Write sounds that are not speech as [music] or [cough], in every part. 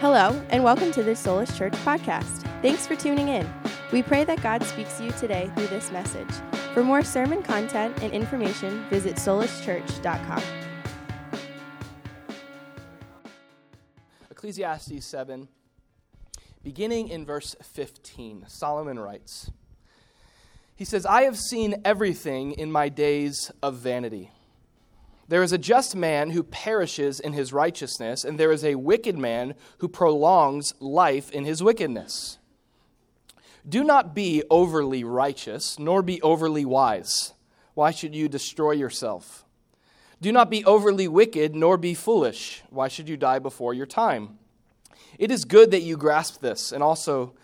Hello, and welcome to the Soulish Church podcast. Thanks for tuning in. We pray that God speaks to you today through this message. For more sermon content and information, visit solishchurch.com. Ecclesiastes 7, beginning in verse 15, Solomon writes He says, I have seen everything in my days of vanity. There is a just man who perishes in his righteousness, and there is a wicked man who prolongs life in his wickedness. Do not be overly righteous, nor be overly wise. Why should you destroy yourself? Do not be overly wicked, nor be foolish. Why should you die before your time? It is good that you grasp this, and also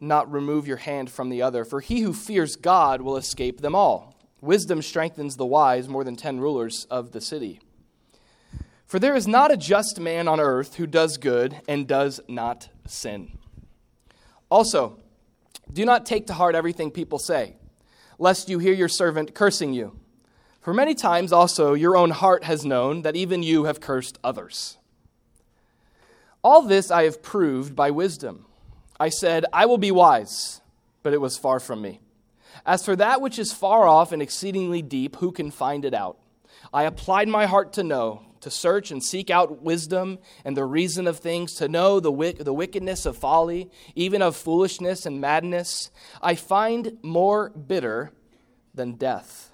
not remove your hand from the other, for he who fears God will escape them all. Wisdom strengthens the wise more than ten rulers of the city. For there is not a just man on earth who does good and does not sin. Also, do not take to heart everything people say, lest you hear your servant cursing you. For many times also your own heart has known that even you have cursed others. All this I have proved by wisdom. I said, I will be wise, but it was far from me. As for that which is far off and exceedingly deep, who can find it out? I applied my heart to know, to search and seek out wisdom and the reason of things, to know the, wick- the wickedness of folly, even of foolishness and madness. I find more bitter than death.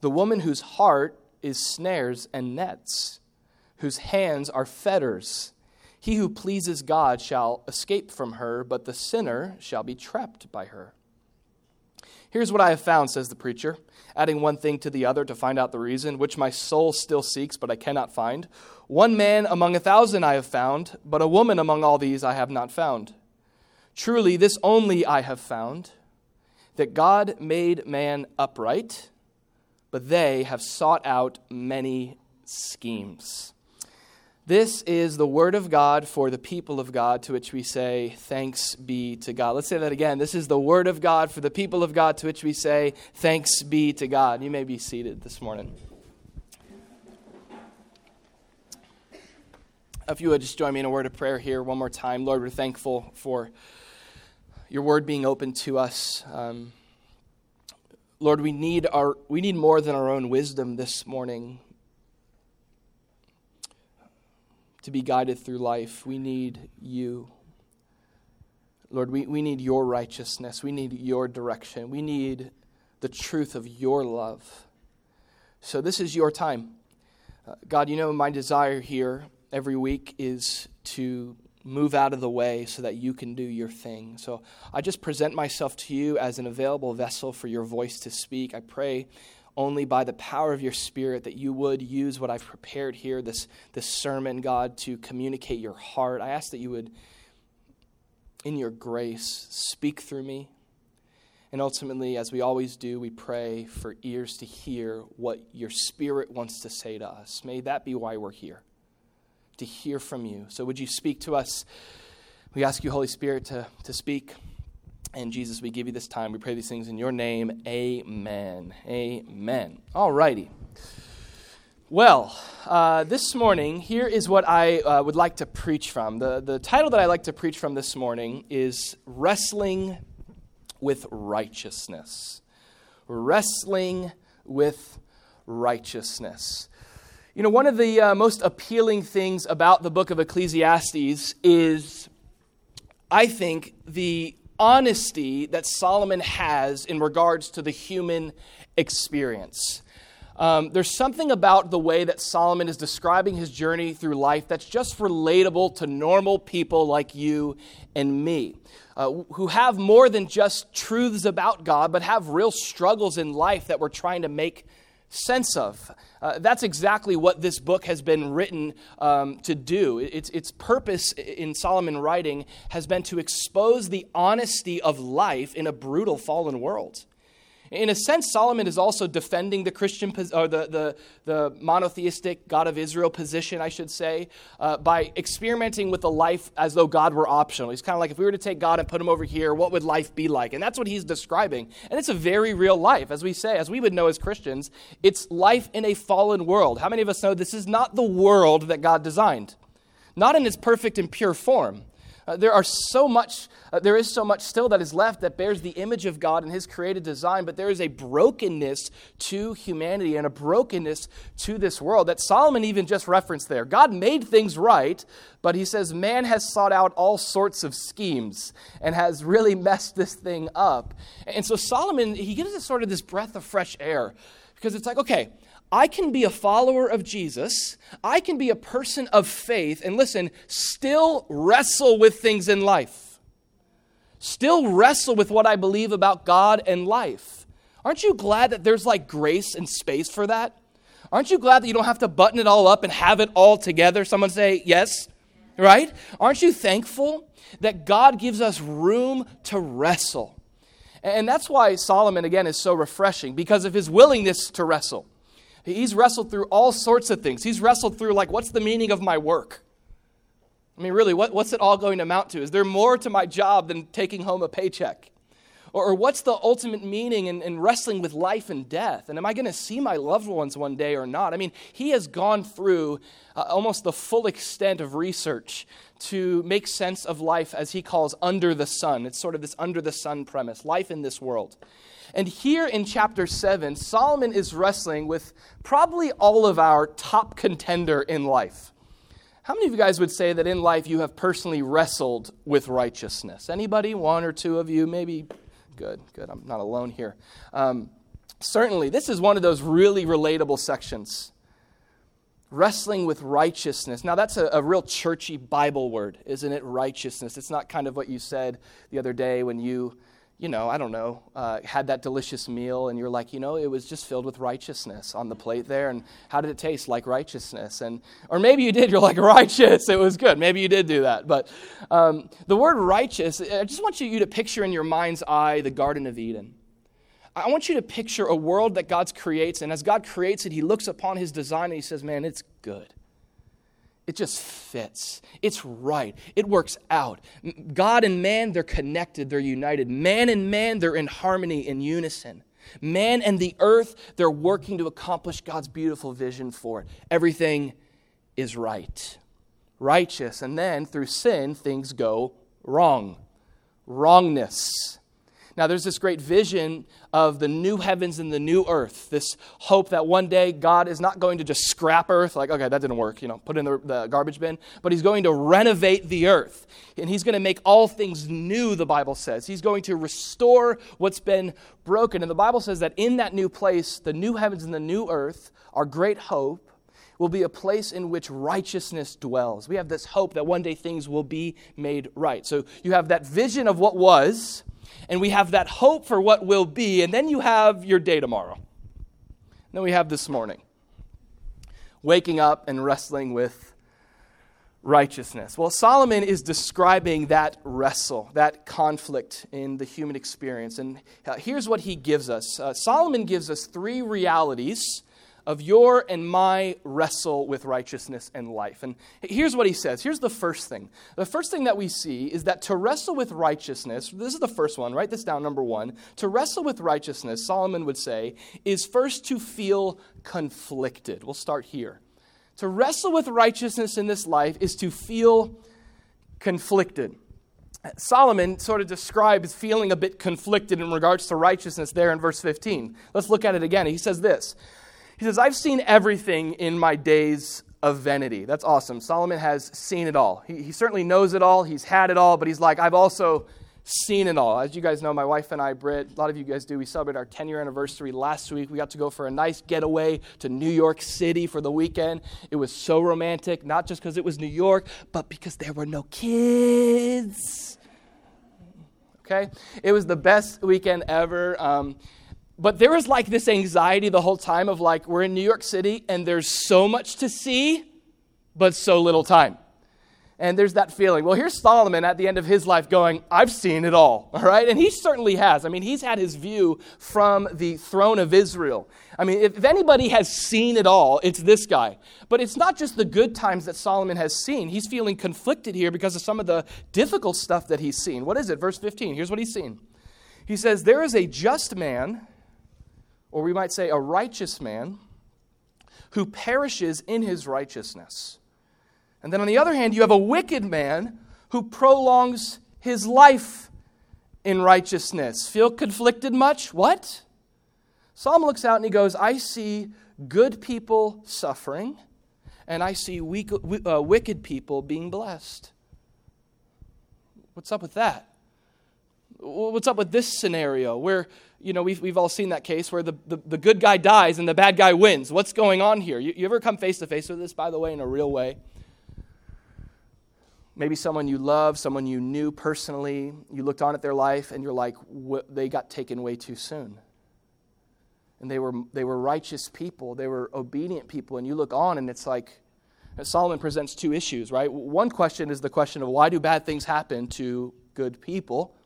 The woman whose heart is snares and nets, whose hands are fetters. He who pleases God shall escape from her, but the sinner shall be trapped by her. Here's what I have found, says the preacher, adding one thing to the other to find out the reason, which my soul still seeks, but I cannot find. One man among a thousand I have found, but a woman among all these I have not found. Truly, this only I have found that God made man upright, but they have sought out many schemes. This is the word of God for the people of God, to which we say, Thanks be to God. Let's say that again. This is the word of God for the people of God, to which we say, Thanks be to God. You may be seated this morning. If you would just join me in a word of prayer here one more time. Lord, we're thankful for your word being open to us. Um, Lord, we need, our, we need more than our own wisdom this morning. To be guided through life, we need you. Lord, we, we need your righteousness. We need your direction. We need the truth of your love. So, this is your time. Uh, God, you know, my desire here every week is to move out of the way so that you can do your thing. So, I just present myself to you as an available vessel for your voice to speak. I pray only by the power of your Spirit that you would use what I've prepared here, this, this sermon, God, to communicate your heart. I ask that you would, in your grace, speak through me. And ultimately, as we always do, we pray for ears to hear what your Spirit wants to say to us. May that be why we're here, to hear from you. So, would you speak to us? We ask you, Holy Spirit, to, to speak. And Jesus, we give you this time. We pray these things in your name. Amen. Amen. All righty. Well, uh, this morning, here is what I uh, would like to preach from. The, the title that I like to preach from this morning is Wrestling with Righteousness. Wrestling with Righteousness. You know, one of the uh, most appealing things about the book of Ecclesiastes is, I think, the honesty that Solomon has in regards to the human experience. Um, there's something about the way that Solomon is describing his journey through life that's just relatable to normal people like you and me, uh, who have more than just truths about God, but have real struggles in life that we're trying to make sense of. Uh, that's exactly what this book has been written um, to do. Its, its purpose in Solomon writing has been to expose the honesty of life in a brutal fallen world. In a sense, Solomon is also defending the Christian or the, the, the monotheistic God of Israel position, I should say, uh, by experimenting with the life as though God were optional. He's kind of like, if we were to take God and put him over here, what would life be like? And that's what he's describing. And it's a very real life, as we say, as we would know as Christians. It's life in a fallen world. How many of us know this is not the world that God designed? not in its perfect and pure form. Uh, there are so much, uh, there is so much still that is left that bears the image of God and His created design, but there is a brokenness to humanity and a brokenness to this world that Solomon even just referenced there. God made things right, but he says man has sought out all sorts of schemes and has really [laughs] messed this thing up. And so Solomon, he gives us sort of this breath of fresh air because it's like, okay, I can be a follower of Jesus. I can be a person of faith and listen, still wrestle with things in life. Still wrestle with what I believe about God and life. Aren't you glad that there's like grace and space for that? Aren't you glad that you don't have to button it all up and have it all together? Someone say, yes, right? Aren't you thankful that God gives us room to wrestle? And that's why Solomon, again, is so refreshing because of his willingness to wrestle. He's wrestled through all sorts of things. He's wrestled through, like, what's the meaning of my work? I mean, really, what, what's it all going to amount to? Is there more to my job than taking home a paycheck? Or, or what's the ultimate meaning in, in wrestling with life and death? And am I going to see my loved ones one day or not? I mean, he has gone through uh, almost the full extent of research to make sense of life as he calls under the sun. It's sort of this under the sun premise life in this world. And here in chapter 7, Solomon is wrestling with probably all of our top contender in life. How many of you guys would say that in life you have personally wrestled with righteousness? Anybody? One or two of you? Maybe. Good, good. I'm not alone here. Um, certainly, this is one of those really relatable sections. Wrestling with righteousness. Now, that's a, a real churchy Bible word, isn't it? Righteousness. It's not kind of what you said the other day when you you know, I don't know, uh, had that delicious meal and you're like, you know, it was just filled with righteousness on the plate there. And how did it taste? Like righteousness. And, or maybe you did, [laughs] you're like, righteous, it was good. Maybe you did do that. But um, the word righteous, I just want you to picture in your mind's eye the Garden of Eden. I want you to picture a world that God creates. And as God creates it, He looks upon His design and He says, man, it's good. It just fits. It's right. It works out. God and man, they're connected, they're united. Man and man, they're in harmony, in unison. Man and the earth, they're working to accomplish God's beautiful vision for it. Everything is right, righteous. And then through sin, things go wrong. Wrongness. Now, there's this great vision of the new heavens and the new earth, this hope that one day God is not going to just scrap earth, like, okay, that didn't work, you know, put in the, the garbage bin, but He's going to renovate the earth. And He's going to make all things new, the Bible says. He's going to restore what's been broken. And the Bible says that in that new place, the new heavens and the new earth, our great hope, will be a place in which righteousness dwells. We have this hope that one day things will be made right. So you have that vision of what was and we have that hope for what will be, and then you have your day tomorrow. And then we have this morning, waking up and wrestling with righteousness. Well, Solomon is describing that wrestle, that conflict in the human experience. And here's what he gives us uh, Solomon gives us three realities of your and my wrestle with righteousness and life. And here's what he says. Here's the first thing. The first thing that we see is that to wrestle with righteousness, this is the first one, write this down, number one. To wrestle with righteousness, Solomon would say, is first to feel conflicted. We'll start here. To wrestle with righteousness in this life is to feel conflicted. Solomon sort of describes feeling a bit conflicted in regards to righteousness there in verse 15. Let's look at it again. He says this he says, I've seen everything in my days of vanity. That's awesome. Solomon has seen it all. He, he certainly knows it all, he's had it all, but he's like, I've also seen it all. As you guys know, my wife and I, Britt, a lot of you guys do, we celebrated our 10 year anniversary last week. We got to go for a nice getaway to New York City for the weekend. It was so romantic, not just because it was New York, but because there were no kids. Okay? It was the best weekend ever. Um, but there was like this anxiety the whole time of like, we're in New York City and there's so much to see, but so little time. And there's that feeling. Well, here's Solomon at the end of his life going, I've seen it all, [laughs] all right? And he certainly has. I mean, he's had his view from the throne of Israel. I mean, if anybody has seen it all, it's this guy. But it's not just the good times that Solomon has seen. He's feeling conflicted here because of some of the difficult stuff that he's seen. What is it? Verse 15. Here's what he's seen. He says, There is a just man or we might say a righteous man, who perishes in his righteousness. And then on the other hand, you have a wicked man who prolongs his life in righteousness. Feel conflicted much? What? Psalm looks out and he goes, I see good people suffering, and I see weak, uh, wicked people being blessed. What's up with that? What's up with this scenario where, you know, we've, we've all seen that case where the, the, the good guy dies and the bad guy wins? What's going on here? You, you ever come face to face with this, by the way, in a real way? Maybe someone you love, someone you knew personally, you looked on at their life and you're like, they got taken way too soon. And they were, they were righteous people, they were obedient people, and you look on and it's like, Solomon presents two issues, right? One question is the question of why do bad things happen to good people?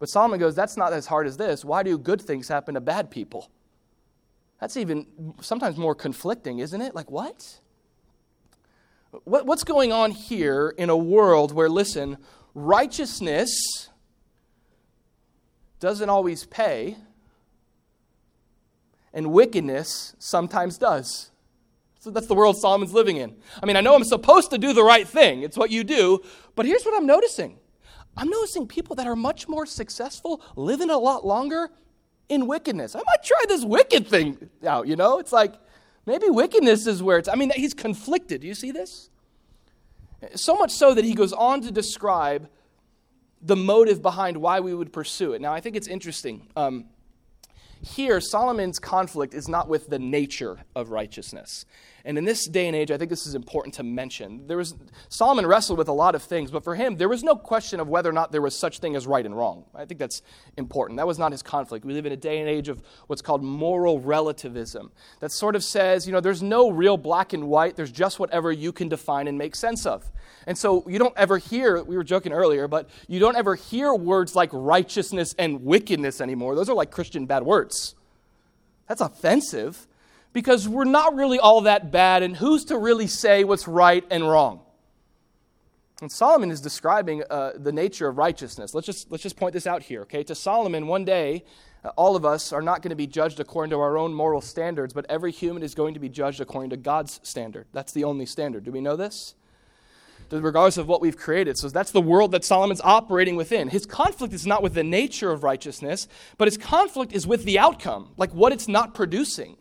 But Solomon goes, that's not as hard as this. Why do good things happen to bad people? That's even sometimes more conflicting, isn't it? Like, what? What, what's going on here in a world where, listen, righteousness doesn't always pay, and wickedness sometimes does? So that's the world Solomon's living in. I mean, I know I'm supposed to do the right thing, it's what you do, but here's what I'm noticing I'm noticing people that are much more successful, living a lot longer in wickedness. I might try this wicked thing out, you know? It's like, Maybe wickedness is where it's, I mean, he's conflicted. Do you see this? So much so that he goes on to describe the motive behind why we would pursue it. Now, I think it's interesting. Um, here, Solomon's conflict is not with the nature of righteousness. And in this day and age, I think this is important to mention. There was, Solomon wrestled with a lot of things, but for him, there was no question of whether or not there was such thing as right and wrong. I think that's important. That was not his conflict. We live in a day and age of what's called moral relativism that sort of says, you know, there's no real black and white, there's just whatever you can define and make sense of. And so you don't ever hear, we were joking earlier, but you don't ever hear words like righteousness and wickedness anymore. Those are like Christian bad words. That's offensive because we're not really all that bad, and who's to really say what's right and wrong? And Solomon is describing uh, the nature of righteousness. Let's just, let's just point this out here, okay? To Solomon, one day, uh, all of us are not going to be judged according to our own moral standards, but every human is going to be judged according to God's standard. That's the only standard. Do we know this? Regardless of what we've created. So that's the world that Solomon's operating within. His conflict is not with the nature of righteousness, but his conflict is with the outcome, like what it's not producing.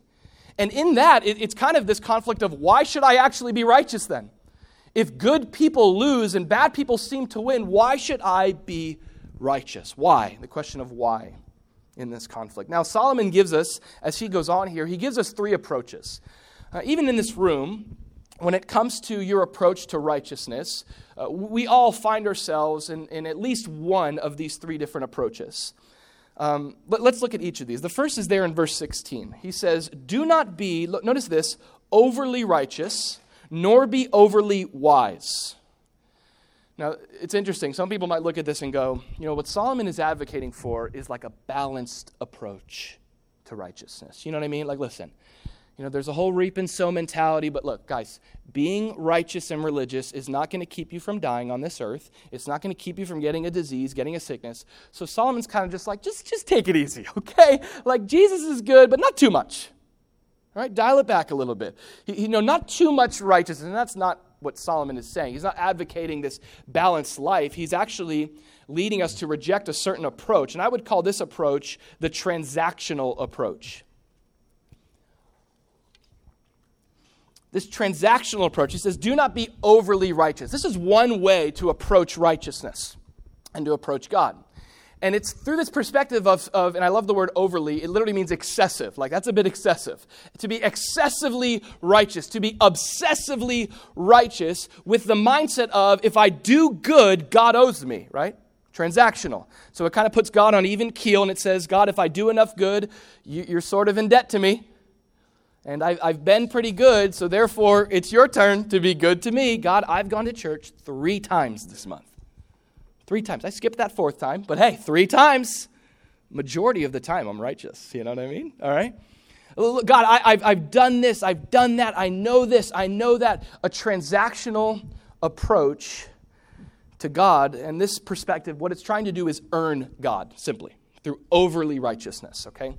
And in that, it, it's kind of this conflict of why should I actually be righteous then? If good people lose and bad people seem to win, why should I be righteous? Why? The question of why in this conflict. Now, Solomon gives us, as he goes on here, he gives us three approaches. Uh, even in this room, when it comes to your approach to righteousness, uh, we all find ourselves in, in at least one of these three different approaches. Um, but let's look at each of these. The first is there in verse 16. He says, Do not be, look, notice this, overly righteous, nor be overly wise. Now, it's interesting. Some people might look at this and go, you know, what Solomon is advocating for is like a balanced approach to righteousness. You know what I mean? Like, listen, you know, there's a whole reap and sow mentality, but look, guys, being righteous and religious is not going to keep you from dying on this earth. It's not going to keep you from getting a disease, getting a sickness. So Solomon's kind of just like, just, just take it easy, [laughs] okay? Like, Jesus is good, but not too much. All right, dial it back a little bit. You know, not too much righteousness, and that's not what Solomon is saying. He's not advocating this balanced life. He's actually leading us to reject a certain approach. And I would call this approach the transactional approach. This transactional approach. He says, do not be overly righteous. This is one way to approach righteousness and to approach God. And it's through this perspective of, of, and I love the word overly, it literally means excessive. Like, that's a bit excessive. To be excessively righteous, to be obsessively righteous with the mindset of, if I do good, God owes me, right? Transactional. So it kind of puts God on even keel and it says, God, if I do enough good, you're sort of in debt to me and I, have been pretty good, so therefore it's your turn to be good to me. God, I've gone to church three times this month. Three times. I skipped that fourth time, but hey, three times. Majority of the time, I'm righteous. You know what I mean? All right? God, I, have I've done this, I've done that, I know this, I know that. A transactional approach to God, and this perspective, what it's trying to do is earn God, simply, through overly righteousness, okay?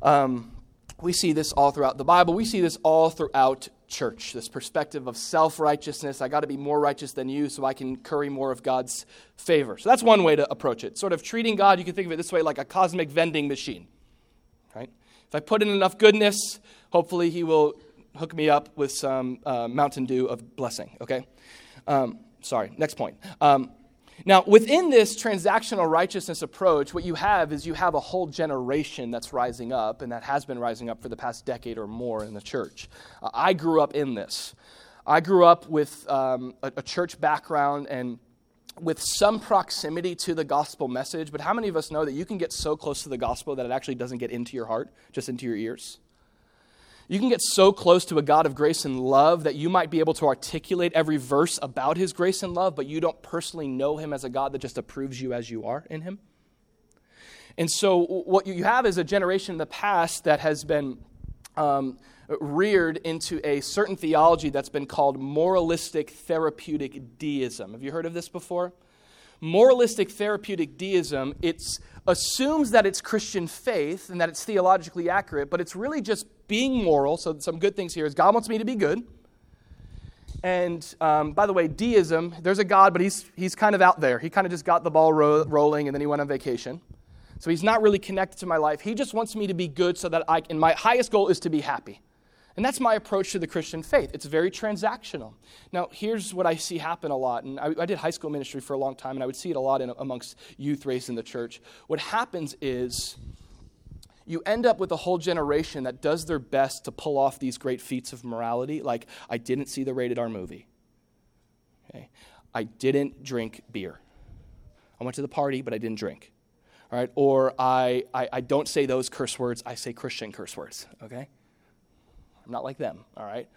Um, we see this all throughout the Bible. We see this all throughout church, this perspective of self righteousness. I got to be more righteous than you so I can curry more of God's favor. So that's one way to approach it. Sort of treating God, you can think of it this way like a cosmic vending machine. Right? If I put in enough goodness, hopefully He will hook me up with some uh, Mountain Dew of blessing. Okay? Um, sorry, next point. Um, now, within this transactional righteousness approach, what you have is you have a whole generation that's rising up, and that has been rising up for the past decade or more in the church. Uh, I grew up in this. I grew up with um, a, a church background and with some proximity to the gospel message, but how many of us know that you can get so close to the gospel that it actually doesn't get into your heart, just into your ears? You can get so close to a God of grace and love that you might be able to articulate every verse about his grace and love, but you don't personally know him as a God that just approves you as you are in him. And so, what you have is a generation in the past that has been um, reared into a certain theology that's been called moralistic therapeutic deism. Have you heard of this before? Moralistic therapeutic deism, it assumes that it's Christian faith and that it's theologically accurate, but it's really just being moral. So, some good things here is God wants me to be good. And um, by the way, deism, there's a God, but he's, he's kind of out there. He kind of just got the ball ro- rolling and then he went on vacation. So he's not really connected to my life. He just wants me to be good so that I, and my highest goal is to be happy. And that's my approach to the Christian faith. It's very transactional. Now, here's what I see happen a lot. And I, I did high school ministry for a long time, and I would see it a lot in, amongst youth raised in the church. What happens is you end up with a whole generation that does their best to pull off these great feats of morality, like, I didn't see the rated R movie. Okay? I didn't drink beer. I went to the party, but I didn't drink. All right? Or I, I, I don't say those curse words, I say Christian curse words. Okay? I'm not like them, all right?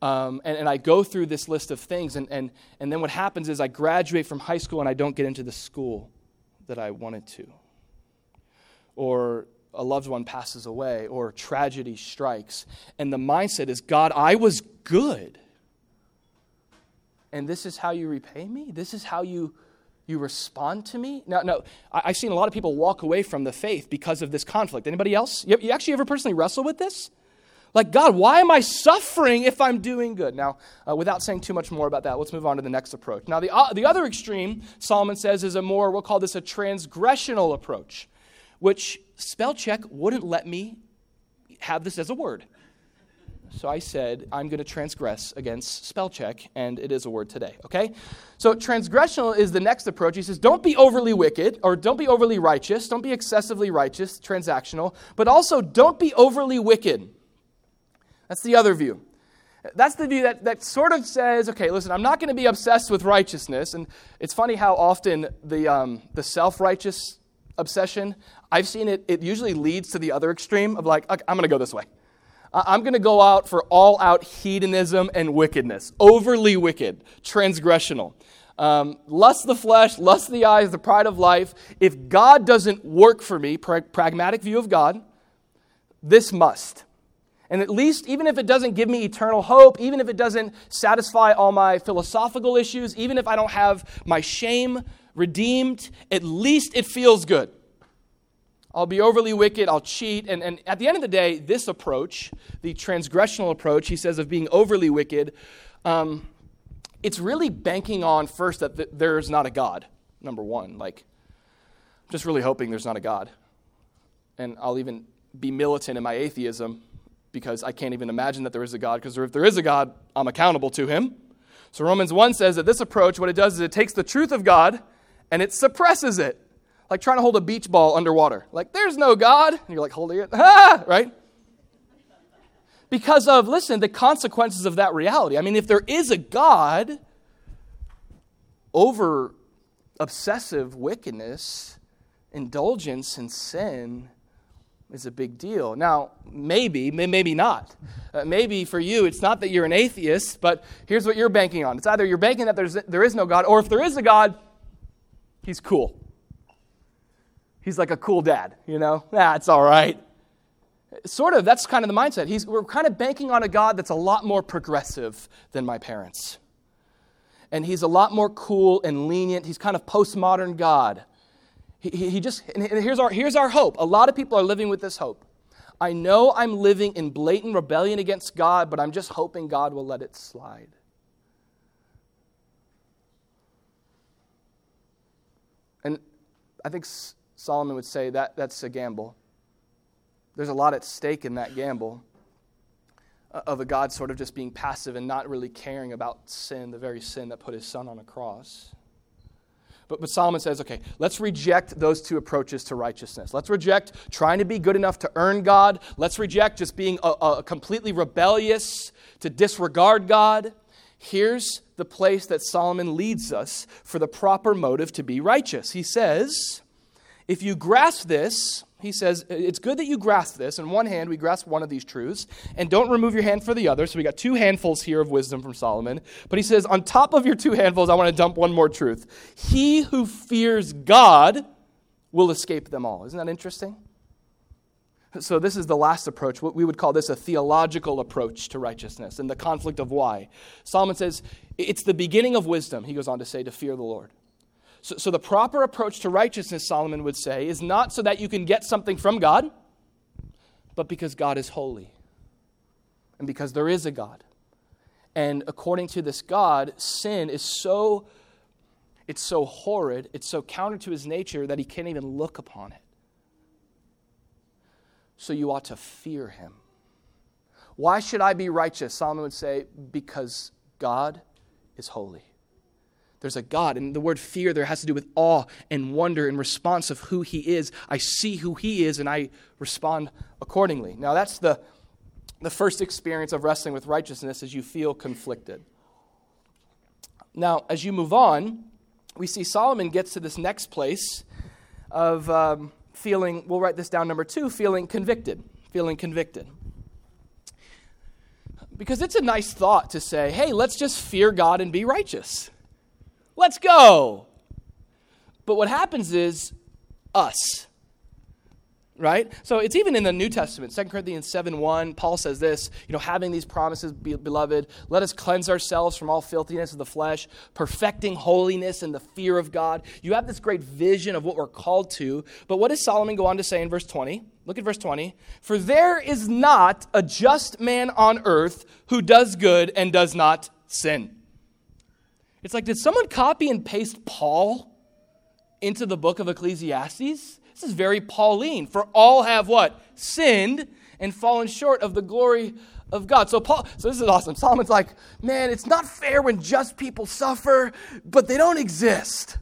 Um, and, and I go through this list of things, and, and, and then what happens is I graduate from high school and I don't get into the school that I wanted to. Or a loved one passes away, or tragedy strikes. And the mindset is God, I was good. And this is how you repay me? This is how you, you respond to me? Now, no, I, have seen a lot of people walk away from the faith because of this conflict. Anybody else? You, you actually ever personally wrestle with this? Like, God, why am I suffering if I'm doing good? Now, uh, without saying too much more about that, let's move on to the next approach. Now, the, uh, the other extreme, Solomon says, is a more, we'll call this a transgressional approach, which spell check wouldn't let me have this as a word. So I said, I'm going to transgress against spell check, and it is a word today, okay? So transgressional is the next approach. He says, don't be overly wicked, or don't be overly righteous, don't be excessively righteous, transactional, but also don't be overly wicked. That's the other view. That's the view that, that sort of says, okay, listen, I'm not going to be obsessed with righteousness. And it's funny how often the, um, the self righteous obsession, I've seen it, it usually leads to the other extreme of like, okay, I'm going to go this way. I'm going to go out for all out hedonism and wickedness, overly wicked, transgressional. Um, lust the flesh, lust the eyes, the pride of life. If God doesn't work for me, pra- pragmatic view of God, this must. And at least, even if it doesn't give me eternal hope, even if it doesn't satisfy all my philosophical issues, even if I don't have my shame redeemed, at least it feels good. I'll be overly wicked, I'll cheat. And, and at the end of the day, this approach, the transgressional approach, he says, of being overly wicked, um, it's really banking on first that th- there's not a God, number one. Like, I'm just really hoping there's not a God. And I'll even be militant in my atheism because I can't even imagine that there is a God, because if there is a God, I'm accountable to him. So Romans 1 says that this approach, what it does is it takes the truth of God and it suppresses it. Like trying to hold a beach ball underwater. Like, there's no God. And you're like holding it, [laughs] ah, right? Because of, listen, the consequences of that reality. I mean, if there is a God, over obsessive wickedness, indulgence, and sin, is a big deal. Now, maybe, maybe not. Uh, maybe for you, it's not that you're an atheist, but here's what you're banking on. It's either you're banking that there's, there is no God, or if there is a God, he's cool. He's like a cool dad, you know? Ah, all right. Sort of, that's kind of the mindset. He's, we're kind of banking on a God that's a lot more progressive than my parents. And he's a lot more cool and lenient. He's kind of postmodern God. He, he just, and here's our, here's our hope. A lot of people are living with this hope. I know I'm living in blatant rebellion against God, but I'm just hoping God will let it slide. And I think Solomon would say that that's a gamble. There's a lot at stake in that gamble uh, of a God sort of just being passive and not really caring about sin, the very sin that put his son on a cross. But, but Solomon says, okay, let's reject those two approaches to righteousness. Let's reject trying to be good enough to earn God. Let's reject just being a, a completely rebellious to disregard God. Here's the place that Solomon leads us for the proper motive to be righteous. He says, if you grasp this, he says, it's good that you grasp this. In one hand, we grasp one of these truths, and don't remove your hand for the other. So we got two handfuls here of wisdom from Solomon. But he says, on top of your two handfuls, I want to dump one more truth. He who fears God will escape them all. Isn't that interesting? So, this is the last approach. What we would call this a theological approach to righteousness and the conflict of why. Solomon says, it's the beginning of wisdom, he goes on to say, to fear the Lord. So, so the proper approach to righteousness, Solomon would say, is not so that you can get something from God, but because God is holy and because there is a God. And according to this God, sin is so it's so horrid, it's so counter to his nature that he can't even look upon it. So you ought to fear him. Why should I be righteous? Solomon would say, because God is holy. There's a God. And the word fear there has to do with awe and wonder in response of who He is. I see who He is and I respond accordingly. Now, that's the, the first experience of wrestling with righteousness as you feel conflicted. Now, as you move on, we see Solomon gets to this next place of um, feeling, we'll write this down number two, feeling convicted. Feeling convicted. Because it's a nice thought to say, hey, let's just fear God and be righteous. Let's go. But what happens is us. Right? So it's even in the New Testament, 2 Corinthians 7 1, Paul says this, you know, having these promises, beloved, let us cleanse ourselves from all filthiness of the flesh, perfecting holiness in the fear of God. You have this great vision of what we're called to. But what does Solomon go on to say in verse 20? Look at verse 20. For there is not a just man on earth who does good and does not sin. It's like, did someone copy and paste Paul into the book of Ecclesiastes? This is very Pauline. For all have what? Sinned and fallen short of the glory of God. So Paul, so this is awesome. Solomon's like, man, it's not fair when just people suffer, but they don't exist.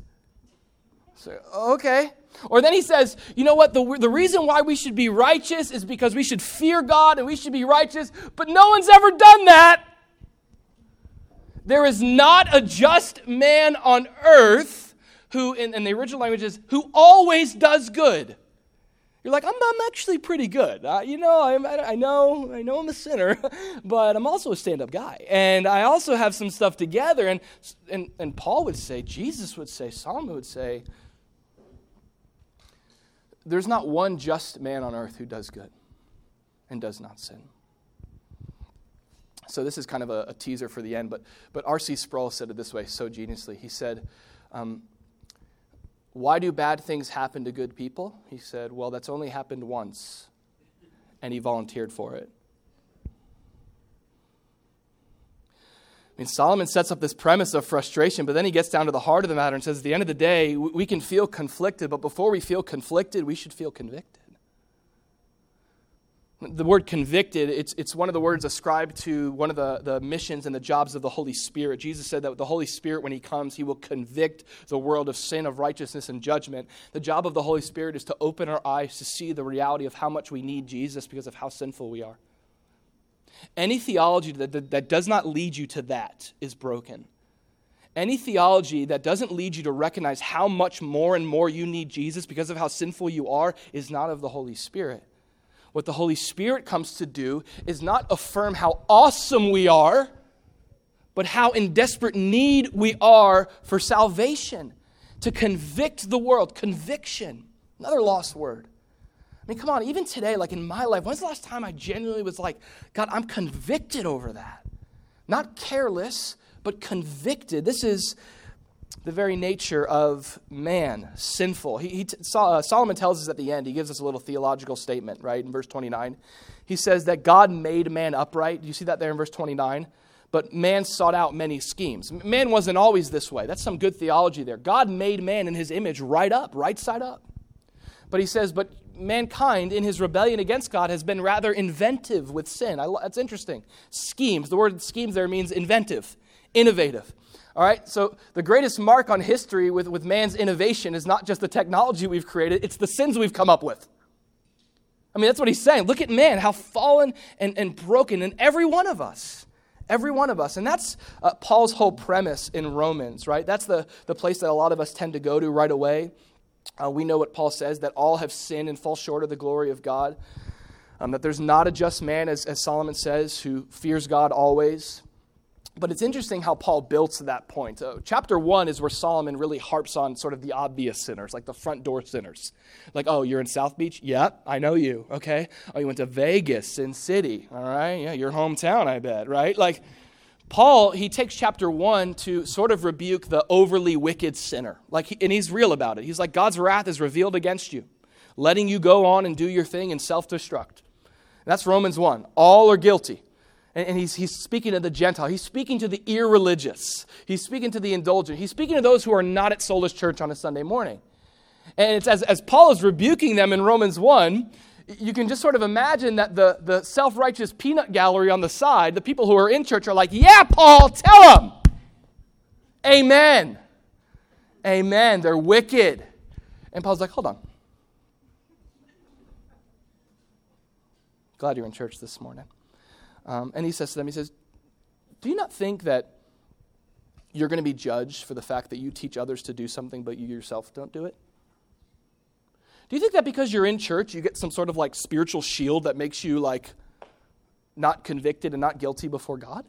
So, okay. Or then he says, you know what? The, the reason why we should be righteous is because we should fear God and we should be righteous, but no one's ever done that. There is not a just man on earth who, in, in the original language, is who always does good. You're like, I'm, I'm actually pretty good. Uh, you know, I'm, I know, I know I'm a sinner, [laughs] but I'm also a stand-up guy, and I also have some stuff together. And, and and Paul would say, Jesus would say, Solomon would say, there's not one just man on earth who does good and does not sin. So this is kind of a, a teaser for the end, but, but R.C. Sproul said it this way so geniusly. He said, um, Why do bad things happen to good people? He said, Well, that's only happened once, and he volunteered for it. I mean, Solomon sets up this premise of frustration, but then he gets down to the heart of the matter and says, at the end of the day, we can feel conflicted, but before we feel conflicted, we should feel convicted. The word convicted, it's, it's one of the words ascribed to one of the, the missions and the jobs of the Holy Spirit. Jesus said that the Holy Spirit, when He comes, He will convict the world of sin, of righteousness, and judgment. The job of the Holy Spirit is to open our eyes to see the reality of how much we need Jesus because of how sinful we are. Any theology that, that, that does not lead you to that is broken. Any theology that doesn't lead you to recognize how much more and more you need Jesus because of how sinful you are is not of the Holy Spirit. What the Holy Spirit comes to do is not affirm how awesome we are, but how in desperate need we are for salvation, to convict the world. Conviction, another lost word. I mean, come on, even today, like in my life, when's the last time I genuinely was like, God, I'm convicted over that? Not careless, but convicted. This is the very nature of man, sinful. He, he t- uh, Solomon tells us at the end, he gives us a little theological statement, right, in verse 29. He says that God made man upright. Do you see that there in verse 29? But man sought out many schemes. Man wasn't always this way. That's some good theology there. God made man in his image right up, right side up. But he says, but mankind in his rebellion against God has been rather inventive with sin. I, that's interesting. Schemes. The word schemes there means inventive, innovative. All right, so the greatest mark on history with, with man's innovation is not just the technology we've created, it's the sins we've come up with. I mean, that's what he's saying. Look at man, how fallen and, and broken, and every one of us. Every one of us. And that's uh, Paul's whole premise in Romans, right? That's the, the place that a lot of us tend to go to right away. Uh, we know what Paul says that all have sinned and fall short of the glory of God. Um, that there's not a just man, as, as Solomon says, who fears God always. But it's interesting how Paul builds to that point. Uh, chapter one is where Solomon really harps on sort of the obvious sinners, like the front door sinners. Like, oh, you're in South Beach? Yep, I know you. Okay. Oh, you went to Vegas, Sin City. All right. Yeah, your hometown, I bet, right? Like, Paul, he takes chapter one to sort of rebuke the overly wicked sinner. Like, and he's real about it. He's like, God's wrath is revealed against you, letting you go on and do your thing and self destruct. That's Romans 1. All are guilty and, he's, he's speaking to the Gentile. He's speaking to the irreligious. He's speaking to the indulgent. He's speaking to those who are not at Soulish Church on a Sunday morning. And it's as, as Paul is rebuking them in Romans 1, you can just sort of imagine that the, the self righteous peanut gallery on the side, the people who are in church, are like, Yeah, Paul, tell them. Amen. Amen. They're wicked. And Paul's like, Hold on. Glad you're in church this morning. Um, and he says to them, he says, Do you not think that you're going to be judged for the fact that you teach others to do something but you yourself don't do it? Do you think that because you're in church, you get some sort of like spiritual shield that makes you like not convicted and not guilty before God?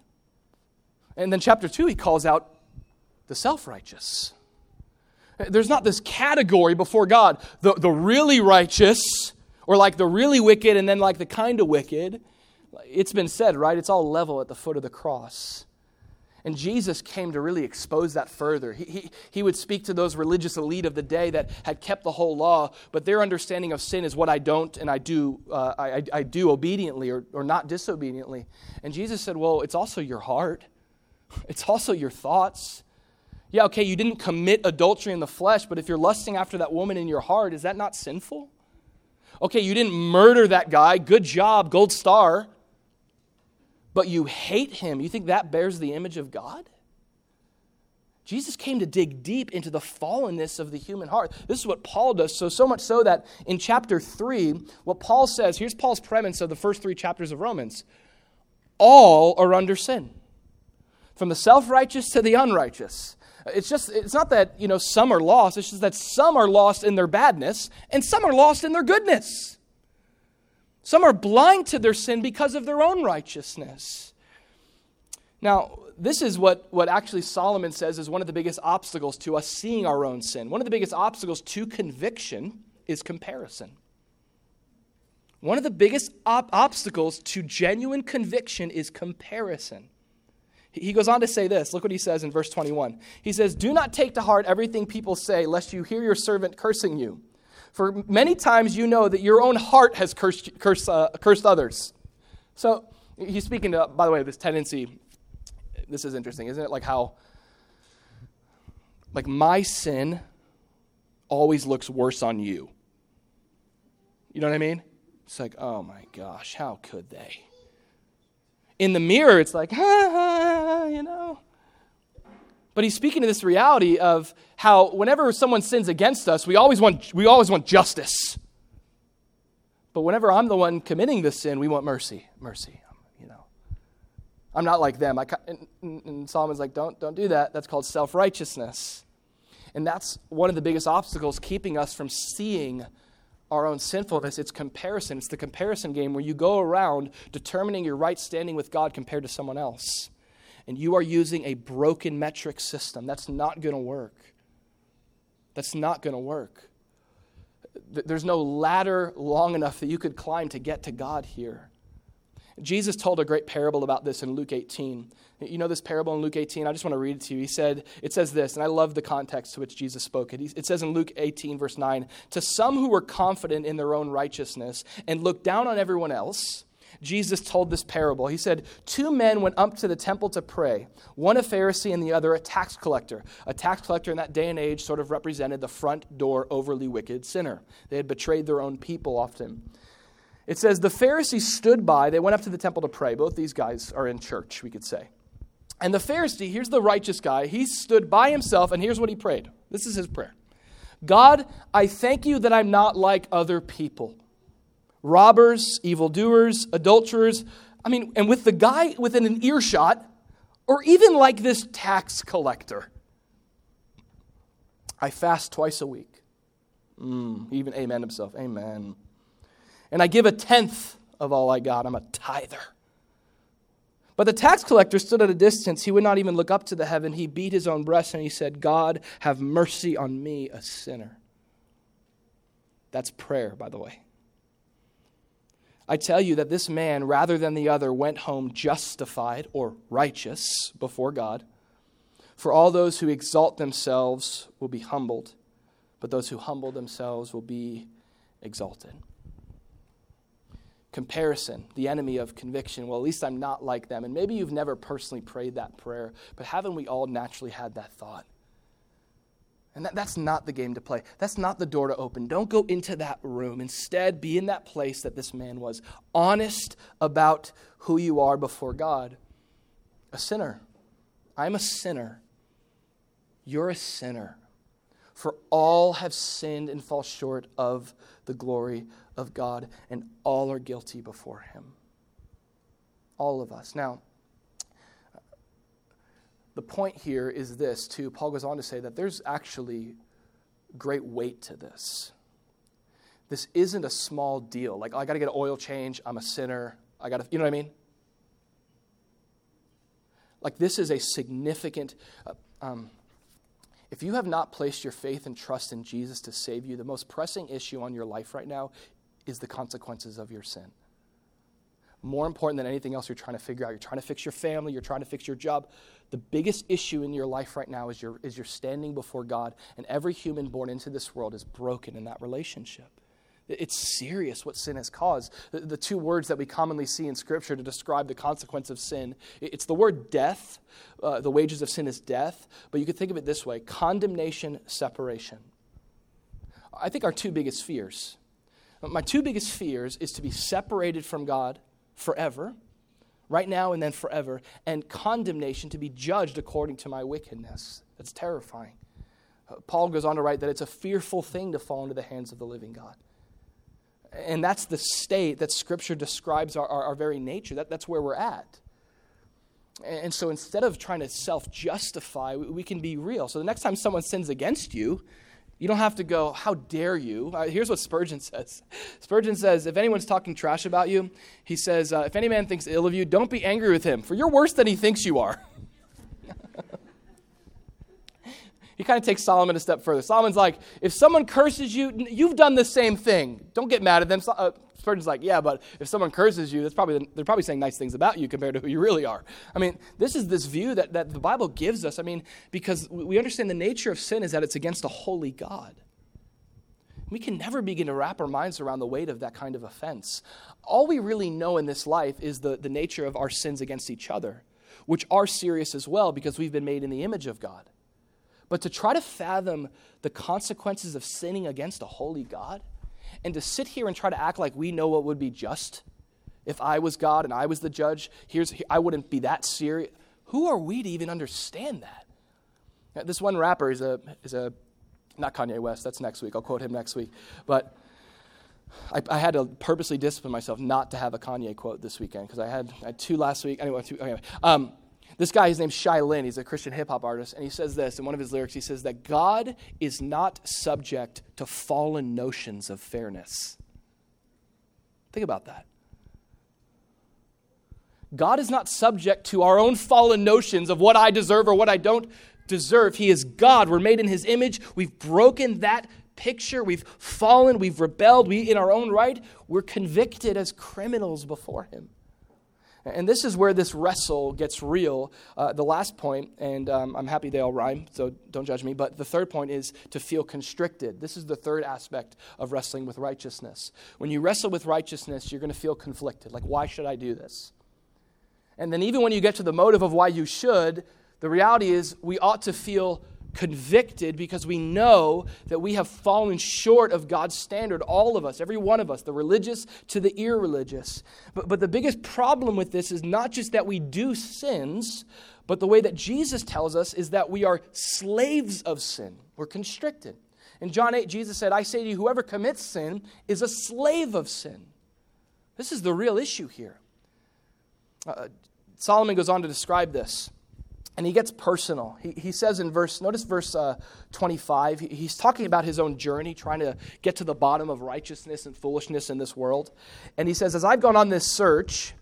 And then chapter 2, he calls out the self righteous. There's not this category before God, the, the really righteous, or like the really wicked, and then like the kind of wicked. It's been said, right? It's all level at the foot of the cross. And Jesus came to really expose that further. He, he, he, would speak to those religious elite of the day that had kept the whole law, but their understanding of sin is what I don't and I do, uh, I, I do obediently or, or not disobediently. And Jesus said, Well, it's also your heart, it's also your thoughts. Yeah, okay, you didn't commit adultery in the flesh, but if you're lusting after that woman in your heart, is that not sinful? Okay, you didn't murder that guy. Good job, gold star but you hate him, you think that bears the image of God? Jesus came to dig deep into the fallenness of the human heart. This is what Paul does, so so much so that in chapter 3, what Paul says, here's Paul's premise of the first 3 chapters of Romans. All are under sin. From the self-righteous to the unrighteous. It's just it's not that, you know, some are lost, it's just that some are lost in their badness and some are lost in their goodness. Some are blind to their sin because of their own righteousness. Now, this is what, what actually Solomon says is one of the biggest obstacles to us seeing our own sin. One of the biggest obstacles to conviction is comparison. One of the biggest op- obstacles to genuine conviction is comparison. He goes on to say this. Look what he says in verse 21. He says, Do not take to heart everything people say, lest you hear your servant cursing you. For many times you know that your own heart has cursed, cursed, uh, cursed others. So he's speaking to, by the way, this tendency. This is interesting, isn't it? Like how, like my sin always looks worse on you. You know what I mean? It's like, oh my gosh, how could they? In the mirror, it's like, ha [laughs] ha, you know. But he's speaking to this reality of how whenever someone sins against us, we always want, we always want justice. But whenever I'm the one committing the sin, we want mercy. Mercy, you know. I'm not like them. I, and, and Solomon's like, don't, don't do that. That's called self righteousness. And that's one of the biggest obstacles keeping us from seeing our own sinfulness. It's comparison. It's the comparison game where you go around determining your right standing with God compared to someone else and you are using a broken metric system, that's not going to work. That's not going to work. There's no ladder long enough that you could climb to get to God here. Jesus told a great parable about this in Luke 18. You know this parable in Luke 18? I just want to read it to you. He said, it says this, and I love the context to which Jesus spoke it. It says in Luke 18, verse 9, To some who were confident in their own righteousness and looked down on everyone else, Jesus told this parable. He said, Two men went up to the temple to pray, one a Pharisee and the other a tax collector. A tax collector in that day and age sort of represented the front door, overly wicked sinner. They had betrayed their own people often. It says, The Pharisee stood by, they went up to the temple to pray. Both these guys are in church, we could say. And the Pharisee, here's the righteous guy, he stood by himself, and here's what he prayed. This is his prayer God, I thank you that I'm not like other people robbers, evildoers, adulterers. I mean, and with the guy within an earshot, or even like this tax collector. I fast twice a week. Mm, even amen himself. Amen and I give a tenth of all I got. I'm a tither. But the tax collector stood at a distance. He would not even look up to the heaven. He beat his own breast and he said, God, have mercy on me, a sinner. That's prayer, by the way. I tell you that this man, rather than the other, went home justified or righteous before God. For all those who exalt themselves will be humbled, but those who humble themselves will be exalted comparison, the enemy of conviction. Well, at least I'm not like them. And maybe you've never personally prayed that prayer, but haven't we all naturally had that thought? And that, that's not the game to play. That's not the door to open. Don't go into that room. Instead, be in that place that this man was, honest about who you are before God. A sinner. I'm a sinner. You're a sinner. For all have sinned and fall short of the glory of God, and all are guilty before Him. All of us. Now, the point here is this, too. Paul goes on to say that there's actually great weight to this. This isn't a small deal. Like, I got to get an oil change. I'm a sinner. I got to, you know what I mean? Like, this is a significant. Uh, um, if you have not placed your faith and trust in Jesus to save you, the most pressing issue on your life right now is the consequences of your sin. More important than anything else you're trying to figure out. You're trying to fix your family, you're trying to fix your job. The biggest issue in your life right now is you're, is you're standing before God, and every human born into this world is broken in that relationship. It's serious what sin has caused. The, two words that we commonly see in Scripture to describe the consequence of sin it's the word death. Uh, the wages of sin is death, but you could think of it this way condemnation, separation. I think our two biggest fears my two biggest fears is to be separated from God forever, right now and then forever, and condemnation to be judged according to my wickedness. That's terrifying. Uh, Paul goes on to write that it's a fearful thing to fall into the hands of the living God. And that's the state that Scripture describes our, our, our very nature. That, that's where we're at. And so instead of trying to self justify, we can be real. So the next time someone sins against you, you don't have to go, How dare you? Uh, here's what Spurgeon [laughs] says Spurgeon says, If anyone's talking trash about you, he says, uh, If any man thinks ill of you, don't be angry with him, for you're worse than he thinks you are. [laughs] he kind of takes Solomon a step further. Solomon's like, If someone curses you, you've done the same thing. Don't get mad at them. Uh, Spurgeon's like, yeah, but if someone curses you, that's probably they're probably saying nice things about you compared to who you really are. I mean, this is this view that, that the Bible gives us. I mean, because we understand the nature of sin is that it's against a holy God. We can never begin to wrap our minds around the weight of that kind of offense. All we really know in this life is the, the nature of our sins against each other, which are serious as well because we've been made in the image of God. But to try to fathom the consequences of sinning against a holy God, and to sit here and try to act like we know what would be just if I was God and I was the judge, here's I wouldn't be that serious. Who are we to even understand that? This one rapper is a is a not Kanye West. That's next week. I'll quote him next week. But I, I had to purposely discipline myself not to have a Kanye quote this weekend because I had, I had two last week. Anyway, two. Um, this guy, his name's Shai Linne. He's a Christian hip hop artist. And he says this in one of his lyrics. He says that God is not subject to fallen notions of fairness. Think about that. God is not subject to our own fallen notions of what I deserve or what I don't deserve. He is God. We're made in His image. We've broken that picture. We've fallen. We've rebelled. We, in our own right, we're convicted as criminals before Him. And this is where this wrestle gets real. Uh, the last point, and um, I'm happy they all rhyme, so don't judge me, but the third point is to feel constricted. This is the third aspect of wrestling with righteousness. When you wrestle with righteousness, you're going to feel conflicted. Like, why should I do this? And then, even when you get to the motive of why you should, the reality is we ought to feel convicted because we know that we have fallen short of God's standard, all of us, every one of us, the religious to the irreligious. But, but the biggest problem with this is not just that we do sins, but the way that Jesus tells us is that we are slaves of sin. We're constricted. In John 8, Jesus said, I say to you, whoever commits sin is a slave of sin. This is the real issue here. Uh, Solomon goes on to describe this. And he gets personal. He, he says in verse, notice verse uh, 25, he, he's talking about his own journey, trying to get to the bottom of righteousness and foolishness in this world. And he says, As I've gone on this search,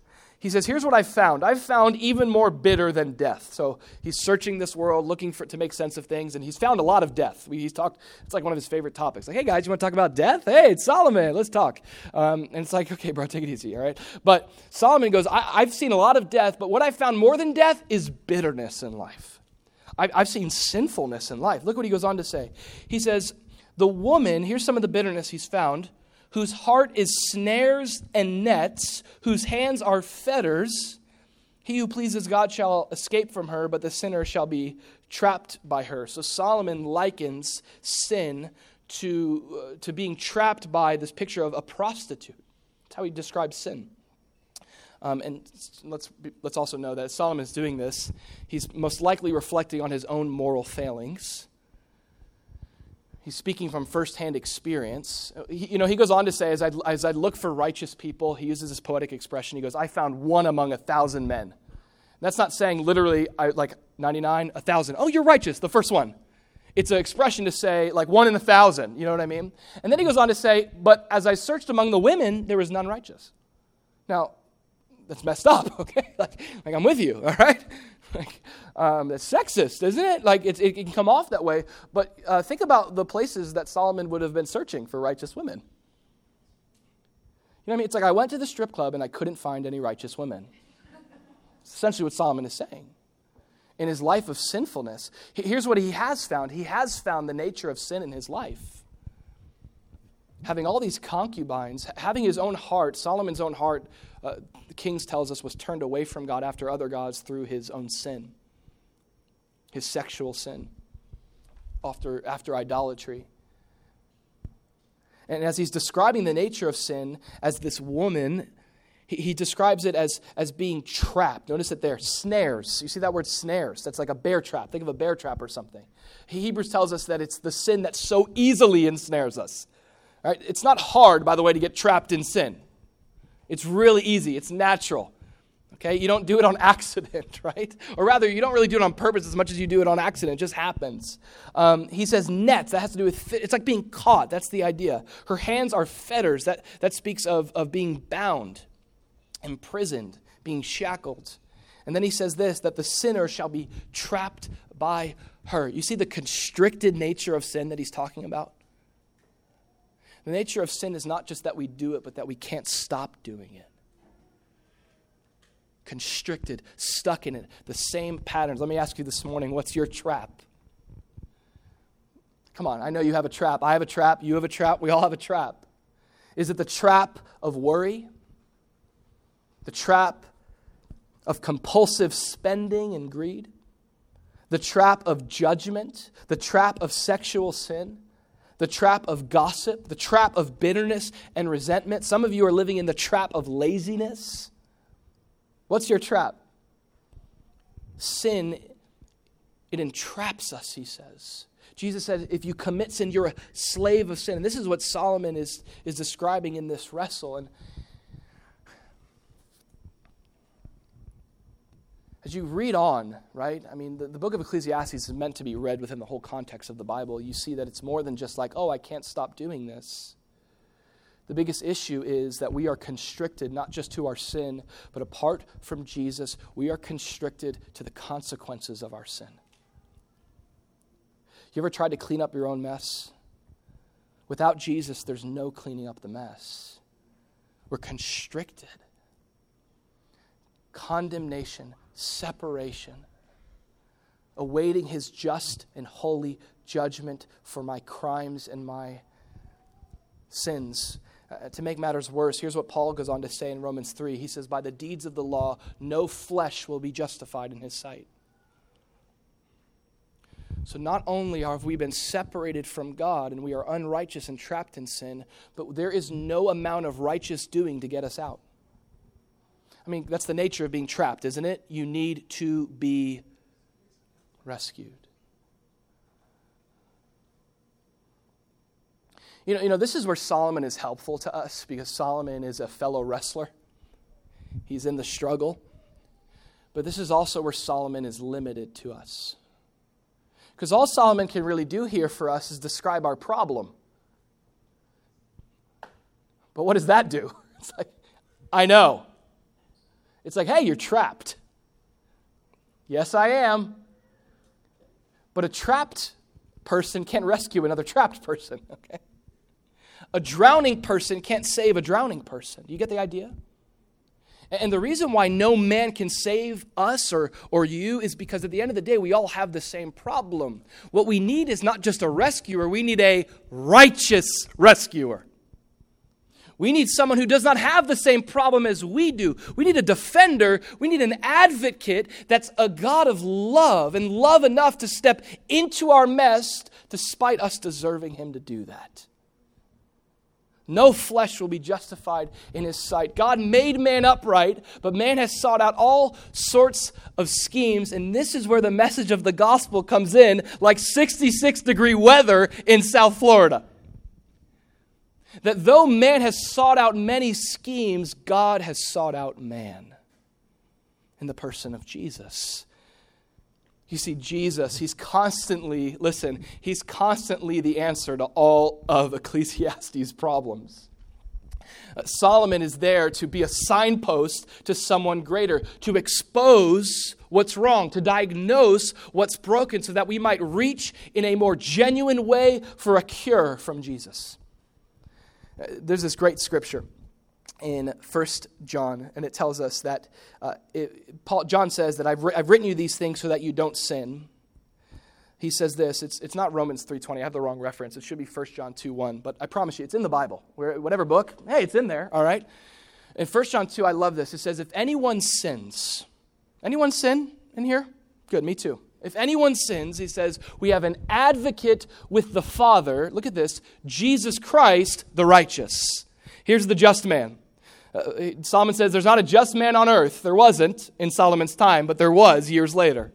he says, Here's what I've found. I've found even more bitter than death. So he's searching this world, looking for, to make sense of things, and he's found a lot of death. He's talked, it's like one of his favorite topics. Like, hey guys, you want to talk about death? Hey, it's Solomon, let's talk. Um, and it's like, okay, bro, take it easy, all right? But Solomon goes, I, have seen a lot of death, but what I found more than death is bitterness in life. I, I've seen sinfulness in life. Look what he goes on to say. He says, The woman, here's some of the bitterness he's found whose heart is snares and nets, whose hands are fetters. He who pleases God shall escape from her, but the sinner shall be trapped by her. So Solomon likens sin to, uh, to being trapped by this picture of a prostitute. That's how he describes sin. Um, and let's, let's also know that Solomon is doing this. He's most likely reflecting on his own moral failings. He's speaking from firsthand experience. He, you know, he goes on to say, as I, as I look for righteous people, he uses this poetic expression. He goes, I found one among a thousand men. That's not saying literally, I, like 99, a thousand. Oh, you're righteous, the first one. It's an expression to say, like one in a thousand. You know what I mean? And then he goes on to say, but as I searched among the women, there was none righteous. Now, that's messed up, [laughs] okay? Like, like I'm with you, all right? Like, um, it's sexist, isn't it? Like it, it can come off that way. But uh, think about the places that Solomon would have been searching for righteous women. You know what I mean? It's like I went to the strip club and I couldn't find any righteous women. It's essentially what Solomon is saying. In his life of sinfulness, here's what he has found. He has found the nature of sin in his life. Having all these concubines, having his own heart, Solomon's own heart, uh, the Kings tells us, was turned away from God after other gods through his own sin his sexual sin after, after idolatry. And as he's describing the nature of sin as this woman, he, he describes it as, as being trapped. Notice that there, snares. You see that word snares? That's like a bear trap. Think of a bear trap or something. Hebrews tells us that it's the sin that so easily ensnares us. Right? It's not hard, by the way, to get trapped in sin. It's really easy, it's natural. Okay? You don't do it on [laughs] accident, right? Or rather, you don't really do it on purpose as much as you do it on accident. It just happens. Um, he says nets. That has to do with, it's like being caught. That's the idea. Her hands are fetters. That, that speaks of, of being bound, imprisoned, being shackled. And then he says this that the sinner shall be trapped by her. You see the constricted nature of sin that he's talking about? The nature of sin is not just that we do it, but that we can't stop doing it constricted, stuck in it, the same patterns. Let me ask you this morning what's your trap? Come on, I know you have a trap. I have a trap. You have a trap. We all have a trap. Is it the trap of worry? The trap of compulsive spending and greed? The trap of judgment? The trap of sexual sin? The trap of gossip? The trap of bitterness and resentment? Some of you are living in the trap of laziness. What's your trap? Sin, it entraps us, he says. Jesus said, if you commit sin, you're a slave of sin. And this is what Solomon is, is describing in this wrestle. And as you read on, right? I mean, the, the book of Ecclesiastes is meant to be read within the whole context of the Bible. You see that it's more than just like, oh, I can't stop doing this. The biggest issue is that we are constricted not just to our sin, but apart from Jesus, we are constricted to the consequences of our sin. You ever tried to clean up your own mess? Without Jesus, there's no cleaning up the mess. We're constricted. condemnation, separation, awaiting his just and holy judgment for my crimes and my sins. Uh, to make matters worse, here's what Paul goes on to say in Romans 3. He says, By the deeds of the law, no flesh will be justified in his sight. So not only have we been separated from God and we are unrighteous and trapped in sin, but there is no amount of righteous doing to get us out. I mean, that's the nature of being trapped, isn't it? You need to be rescued. You know, you know, this is where Solomon is helpful to us because Solomon is a fellow wrestler. He's in the struggle. But this is also where Solomon is limited to us. Because all Solomon can really do here for us is describe our problem. But what does that do? [laughs] It's like, I know. It's like, hey, you're trapped. Yes, I am. But a trapped person can't rescue another trapped person, [laughs] okay? A drowning person can't save a drowning person. Do you get the idea? And the reason why no man can save us or, or you is because at the end of the day, we all have the same problem. What we need is not just a rescuer, we need a righteous rescuer. We need someone who does not have the same problem as we do. We need a defender. We need an advocate that's a God of love and love enough to step into our mess despite us deserving him to do that. No flesh will be justified in his sight. God made man upright, but man has sought out all sorts of schemes, and this is where the message of the gospel comes in like 66 degree weather in South Florida. That though man has sought out many schemes, God has sought out man in the person of Jesus. You see, Jesus, he's constantly, listen, he's constantly the answer to all of Ecclesiastes' problems. Uh, Solomon is there to be a signpost to someone greater, to expose what's wrong, to diagnose what's broken, so that we might reach in a more genuine way for a cure from Jesus. Uh, there's this great scripture in 1 John, and it tells us that uh, it, Paul, John says that I've, I've written you these things so that you don't sin. He says this, it's, it's not Romans 3.20, I have the wrong reference. It should be 1 John 2.1, but I promise you, it's in the Bible. Where, whatever book, hey, it's in there, all right? In 1 John 2, I love this. It says, if anyone sins, anyone sin in here? Good, me too. If anyone sins, he says, we have an advocate with the Father. Look at this Jesus Christ, the righteous. Here's the just man. Uh, Solomon says there's not a just man on earth. There wasn't in Solomon's time, but there was years later.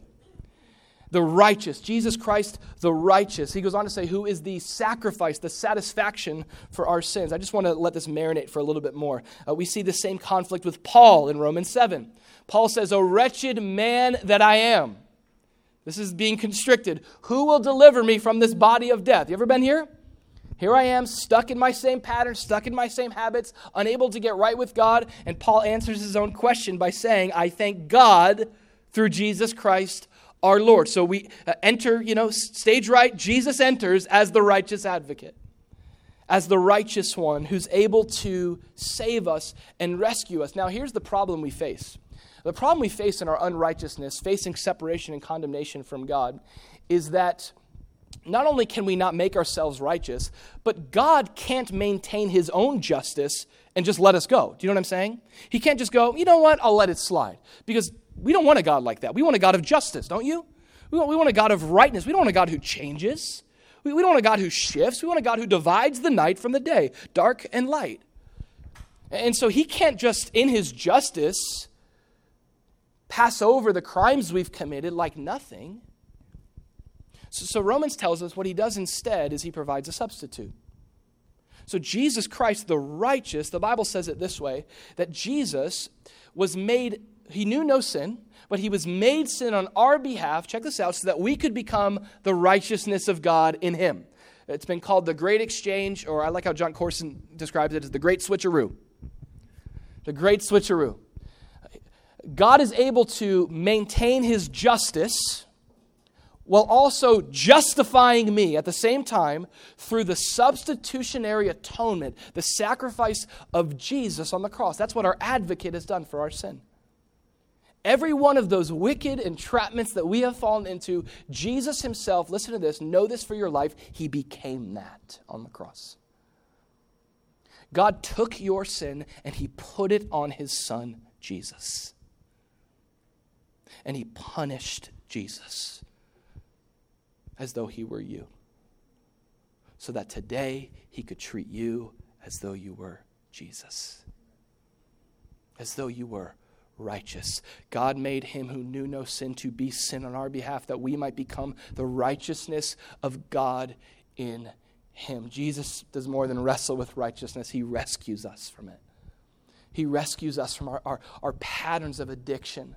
The righteous, Jesus Christ, the righteous. He goes on to say, who is the sacrifice, the satisfaction for our sins. I just want to let this marinate for a little bit more. Uh, we see the same conflict with Paul in Romans 7. Paul says, O wretched man that I am. This is being constricted. Who will deliver me from this body of death? You ever been here? Here I am, stuck in my same patterns, stuck in my same habits, unable to get right with God. And Paul answers his own question by saying, I thank God through Jesus Christ our Lord. So we uh, enter, you know, stage right, Jesus enters as the righteous advocate, as the righteous one who's able to save us and rescue us. Now, here's the problem we face. The problem we face in our unrighteousness, facing separation and condemnation from God, is that not only can we not make ourselves righteous, but God can't maintain his own justice and just let us go. Do you know what I'm saying? He can't just go, you know what, I'll let it slide. Because we don't want a God like that. We want a God of justice, don't you? We want, we want a God of rightness. We don't want a God who changes. We, we don't want a God who shifts. We want a God who divides the night from the day, dark and light. And so he can't just, in his justice, pass over the crimes we've committed like nothing. So, so Romans tells us what he does instead is he provides a substitute. So Jesus Christ, the righteous, the Bible says it this way that Jesus was made, he knew no sin, but he was made sin on our behalf, check this out, so that we could become the righteousness of God in him. It's been called the great exchange, or I like how Jon Courson describes it as the great switcheroo. The great switcheroo. God is able to maintain his justice while also justifying me at the same time through the substitutionary atonement, the sacrifice of Jesus on the cross. That's what our advocate has done for our sin. Every one of those wicked entrapments that we have fallen into, Jesus himself, listen to this, know this for your life, he became that on the cross. God took your sin and he put it on his son, Jesus. And he punished Jesus as though he were you, so that today he could treat you as though you were Jesus, as though you were righteous. God made him who knew no sin to be sin on our behalf that we might become the righteousness of God in him. Jesus does more than wrestle with righteousness, he rescues us from it. He rescues us from our, our, our patterns of addiction,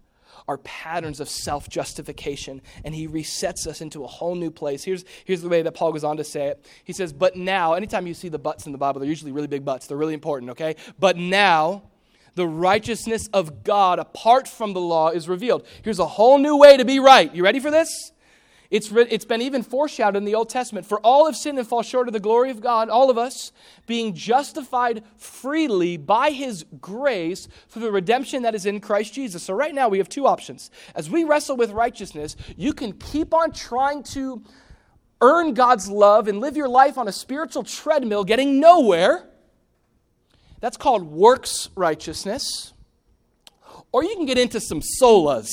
our patterns of self justification, and he resets us into a whole new place. Here's, here's the way that Paul goes on to say it. He says, But now, anytime you see the buts in the Bible, they're usually really big buts. They're really important, okay? But now, the righteousness of God apart from the law is revealed. Here's a whole new way to be right. You ready for this? It's, it's been even foreshadowed in the Old Testament. For all have sinned and fall short of the glory of God, all of us, being justified freely by his grace through the redemption that is in Christ Jesus. So, right now, we have two options. As we wrestle with righteousness, you can keep on trying to earn God's love and live your life on a spiritual treadmill, getting nowhere that's called works righteousness. Or you can get into some solas,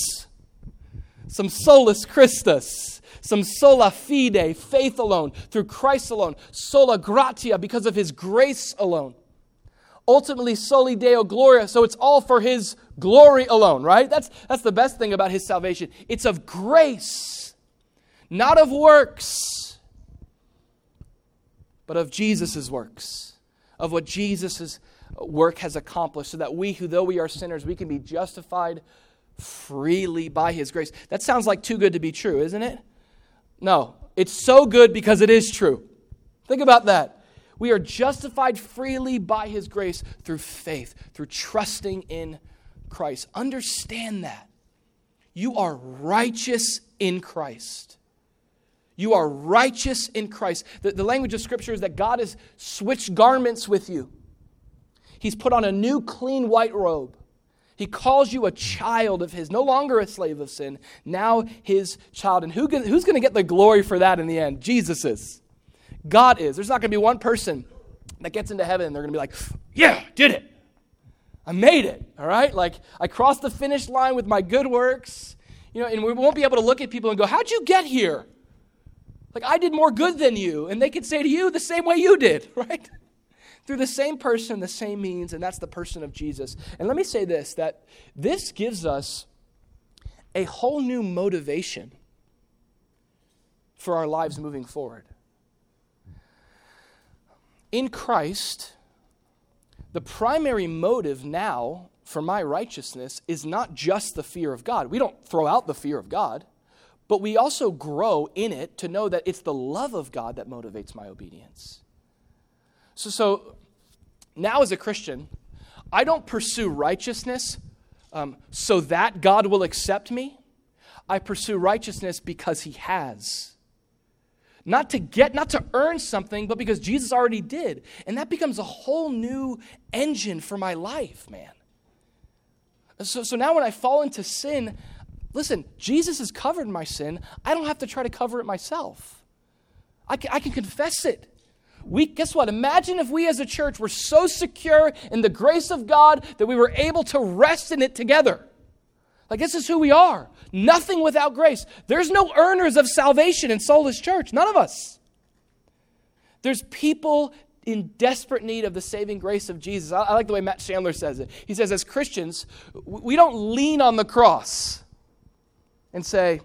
some solus Christus, some sola fide, faith alone, through Christ alone, sola gratia, because of his grace alone. Ultimately, soli deo gloria, so it's all for his glory alone, right? That's, that's the best thing about his salvation. It's of grace, not of works, but of Jesus' works, of what Jesus work has accomplished, so that we, who though we are sinners, we can be justified freely by his grace. That sounds like too good to be true, isn't it? No, it's so good because it is true. Think about that. We are justified freely by his grace through faith, through trusting in Christ. Understand that. You are righteous in Christ. You are righteous in Christ. The, the language of Scripture is that God has switched garments with you. He's put on a new clean white robe. He calls you a child of His, no longer a slave of sin, now His child. And who, who's going to get the glory for that in the end? Jesus is. God is. There's not going to be one person that gets into heaven and they're going to be like, yeah, did it. I made it. All right? Like, I crossed the finish line with my good works. You know, and we won't be able to look at people and go, how'd you get here? Like, I did more good than you. And they could say to you the same way you did, [laughs] right? Through the same person, the same means, and that's the person of Jesus. And let me say this that this gives us a whole new motivation for our lives moving forward. In Christ, the primary motive now for my righteousness is not just the fear of God. We don't throw out the fear of God, but we also grow in it to know that it's the love of God that motivates my obedience. So, so now as a Christian, I don't pursue righteousness um, so that God will accept me. I pursue righteousness because He has. Not to get, not to earn something, but because Jesus already did. And that becomes a whole new engine for my life, man. So, so now when I fall into sin, listen, Jesus has covered my sin. I don't have to try to cover it myself. I can, I can confess it. We, guess what? Imagine if we as a church were so secure in the grace of God that we were able to rest in it together. Like, this is who we are. Nothing without grace. There's no earners of salvation in Solas Church. None of us. There's people in desperate need of the saving grace of Jesus. I, like the way Matt Chandler says it. He says, as Christians, we don't lean on the cross and say,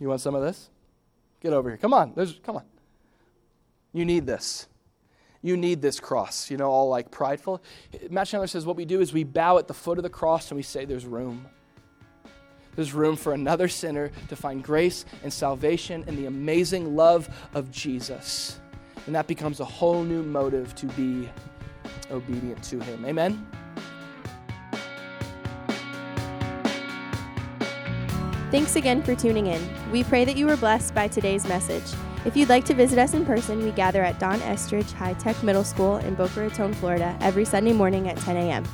You want some of this? Get over here. Come on. There's, come on. You need this. You need this cross, you know, all like prideful. Matt Chandler says what we do is we bow at the foot of the cross and we say, There's room. There's room for another sinner to find grace and salvation and the amazing love of Jesus. And that becomes a whole new motive to be obedient to Him. Amen? Thanks again for tuning in. We pray that you were blessed by today's message. If you'd like to visit us in person, we gather at Don Estridge High Tech Middle School in Boca Raton, Florida, every Sunday morning at 10 a.m.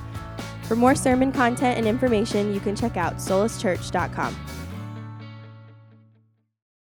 For more sermon content and information, you can check out solaschurch.com.